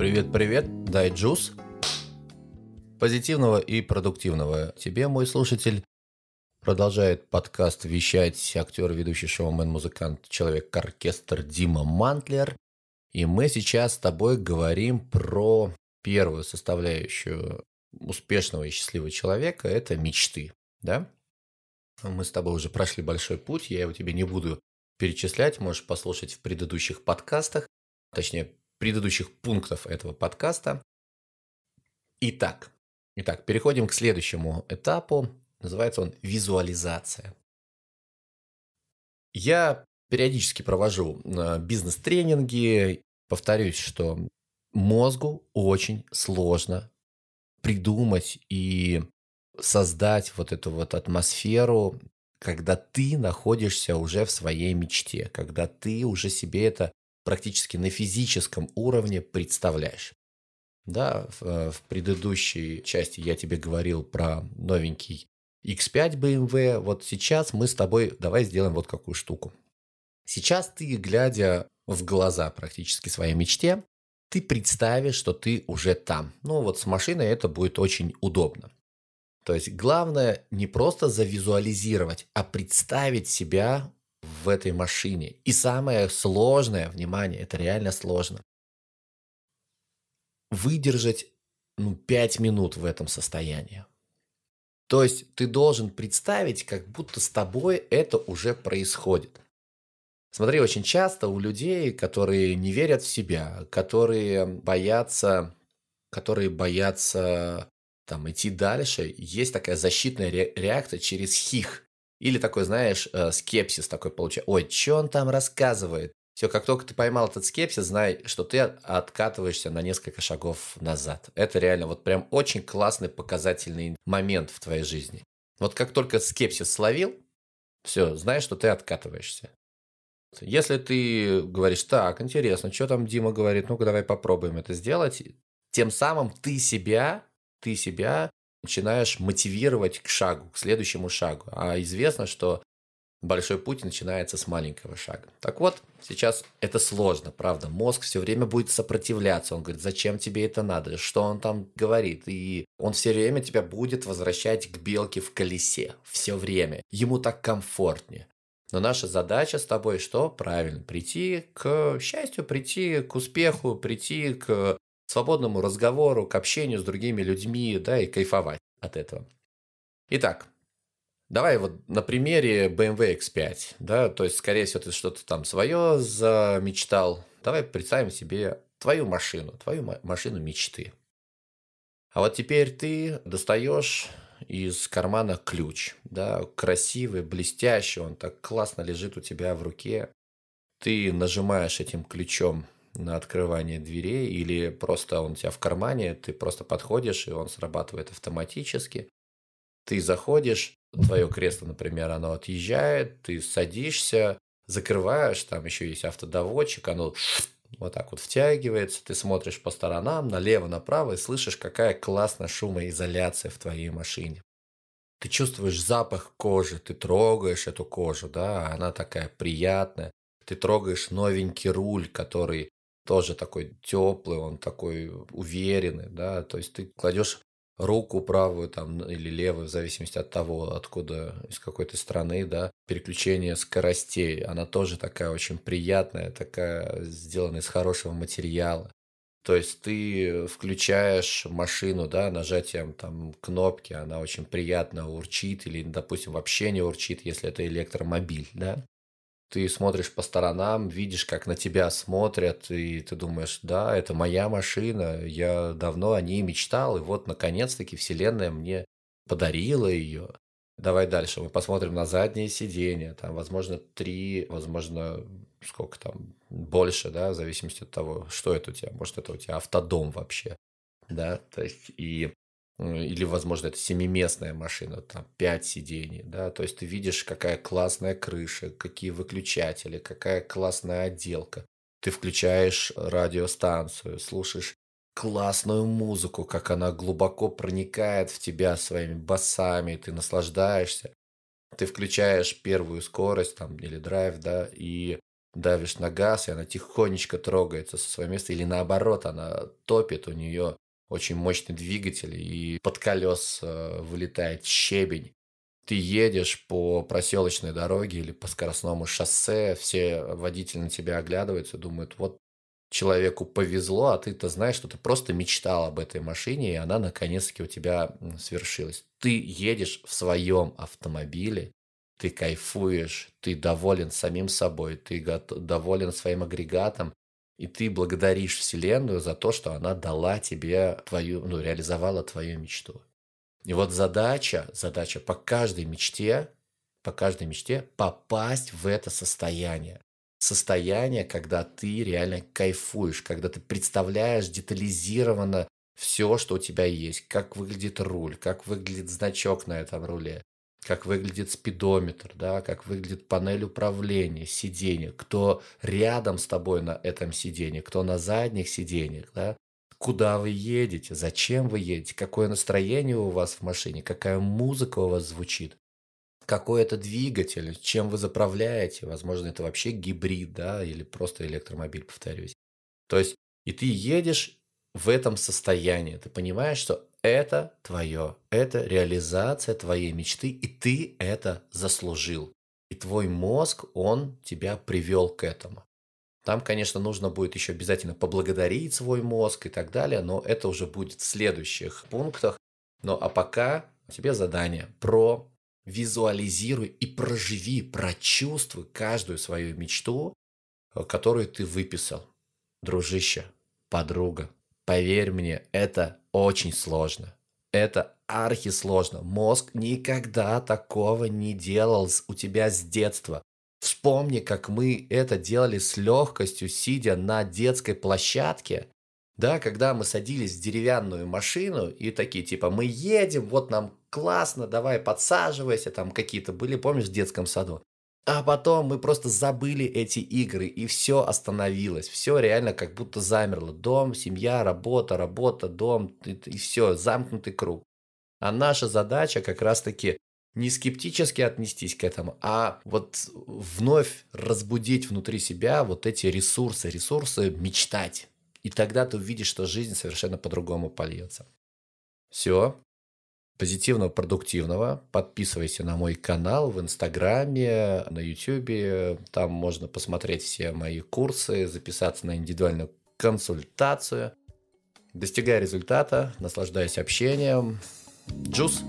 Привет-привет, дай джус. Позитивного и продуктивного тебе, мой слушатель. Продолжает подкаст вещать актер, ведущий шоумен, музыкант, человек-оркестр Дима Мантлер. И мы сейчас с тобой говорим про первую составляющую успешного и счастливого человека – это мечты, да? Мы с тобой уже прошли большой путь, я его тебе не буду перечислять, можешь послушать в предыдущих подкастах, точнее, предыдущих пунктов этого подкаста. Итак, итак, переходим к следующему этапу. Называется он визуализация. Я периодически провожу э, бизнес-тренинги. Повторюсь, что мозгу очень сложно придумать и создать вот эту вот атмосферу, когда ты находишься уже в своей мечте, когда ты уже себе это практически на физическом уровне представляешь. Да, в, э, в предыдущей части я тебе говорил про новенький X5 BMW. Вот сейчас мы с тобой давай сделаем вот какую штуку. Сейчас ты, глядя в глаза практически своей мечте, ты представишь, что ты уже там. Ну вот с машиной это будет очень удобно. То есть главное не просто завизуализировать, а представить себя в этой машине. И самое сложное, внимание, это реально сложно. Выдержать ну, 5 минут в этом состоянии. То есть ты должен представить, как будто с тобой это уже происходит. Смотри, очень часто у людей, которые не верят в себя, которые боятся, которые боятся там идти дальше, есть такая защитная реакция через хих. Или такой, знаешь, э, скепсис такой получается. Ой, что он там рассказывает? Все, как только ты поймал этот скепсис, знай, что ты откатываешься на несколько шагов назад. Это реально вот прям очень классный показательный момент в твоей жизни. Вот как только скепсис словил, все, знаешь, что ты откатываешься. Если ты говоришь, так, интересно, что там Дима говорит, ну-ка давай попробуем это сделать, тем самым ты себя, ты себя начинаешь мотивировать к шагу, к следующему шагу. А известно, что большой путь начинается с маленького шага. Так вот, сейчас это сложно, правда. Мозг все время будет сопротивляться. Он говорит, зачем тебе это надо? Что он там говорит? И он все время тебя будет возвращать к белке в колесе. Все время. Ему так комфортнее. Но наша задача с тобой что? Правильно, прийти к счастью, прийти к успеху, прийти к свободному разговору, к общению с другими людьми, да, и кайфовать от этого. Итак, давай вот на примере BMW X5, да, то есть, скорее всего, ты что-то там свое замечтал. Давай представим себе твою машину, твою машину мечты. А вот теперь ты достаешь из кармана ключ, да, красивый, блестящий, он так классно лежит у тебя в руке. Ты нажимаешь этим ключом на открывание дверей, или просто он у тебя в кармане, ты просто подходишь, и он срабатывает автоматически. Ты заходишь, твое кресло, например, оно отъезжает, ты садишься, закрываешь, там еще есть автодоводчик, оно вот так вот втягивается, ты смотришь по сторонам, налево, направо и слышишь, какая классная шумоизоляция в твоей машине. Ты чувствуешь запах кожи, ты трогаешь эту кожу, да, она такая приятная. Ты трогаешь новенький руль, который тоже такой теплый, он такой уверенный, да, то есть ты кладешь руку правую там или левую, в зависимости от того, откуда, из какой то страны, да, переключение скоростей, она тоже такая очень приятная, такая сделана из хорошего материала. То есть ты включаешь машину, да, нажатием там кнопки, она очень приятно урчит или, допустим, вообще не урчит, если это электромобиль, да ты смотришь по сторонам, видишь, как на тебя смотрят, и ты думаешь, да, это моя машина, я давно о ней мечтал, и вот, наконец-таки, Вселенная мне подарила ее. Давай дальше, мы посмотрим на заднее сиденье, там, возможно, три, возможно, сколько там, больше, да, в зависимости от того, что это у тебя, может, это у тебя автодом вообще, да, то есть, и или, возможно, это семиместная машина, там, пять сидений, да, то есть ты видишь, какая классная крыша, какие выключатели, какая классная отделка. Ты включаешь радиостанцию, слушаешь классную музыку, как она глубоко проникает в тебя своими басами, ты наслаждаешься. Ты включаешь первую скорость там или драйв, да, и давишь на газ, и она тихонечко трогается со своего места, или наоборот, она топит, у нее очень мощный двигатель, и под колес э, вылетает щебень. Ты едешь по проселочной дороге или по скоростному шоссе, все водители на тебя оглядываются, думают, вот человеку повезло, а ты-то знаешь, что ты просто мечтал об этой машине, и она наконец-таки у тебя свершилась. Ты едешь в своем автомобиле, ты кайфуешь, ты доволен самим собой, ты доволен своим агрегатом, и ты благодаришь Вселенную за то, что она дала тебе твою, ну, реализовала твою мечту. И вот задача, задача по каждой мечте, по каждой мечте попасть в это состояние. Состояние, когда ты реально кайфуешь, когда ты представляешь детализированно все, что у тебя есть, как выглядит руль, как выглядит значок на этом руле, как выглядит спидометр, да, как выглядит панель управления, сиденье, кто рядом с тобой на этом сиденье, кто на задних сиденьях, да, куда вы едете, зачем вы едете, какое настроение у вас в машине, какая музыка у вас звучит, какой это двигатель, чем вы заправляете, возможно, это вообще гибрид, да, или просто электромобиль, повторюсь. То есть, и ты едешь в этом состоянии, ты понимаешь, что это твое, это реализация твоей мечты, и ты это заслужил. И твой мозг, он тебя привел к этому. Там, конечно, нужно будет еще обязательно поблагодарить свой мозг и так далее, но это уже будет в следующих пунктах. Но а пока тебе задание про визуализируй и проживи, прочувствуй каждую свою мечту, э, которую ты выписал. Дружище, подруга, поверь мне, это очень сложно. Это архисложно. Мозг никогда такого не делал у тебя с детства. Вспомни, как мы это делали с легкостью, сидя на детской площадке да, когда мы садились в деревянную машину и такие, типа, мы едем, вот нам классно, давай подсаживайся, там какие-то были, помнишь, в детском саду. А потом мы просто забыли эти игры, и все остановилось. Все реально как будто замерло. Дом, семья, работа, работа, дом, и, и все, замкнутый круг. А наша задача как раз-таки не скептически отнестись к этому, а вот вновь разбудить внутри себя вот эти ресурсы, ресурсы мечтать. И тогда ты увидишь, что жизнь совершенно по-другому польется. Все. Позитивного, продуктивного. Подписывайся на мой канал в Инстаграме, на Ютубе. Там можно посмотреть все мои курсы, записаться на индивидуальную консультацию. Достигай результата, наслаждайся общением. Джус!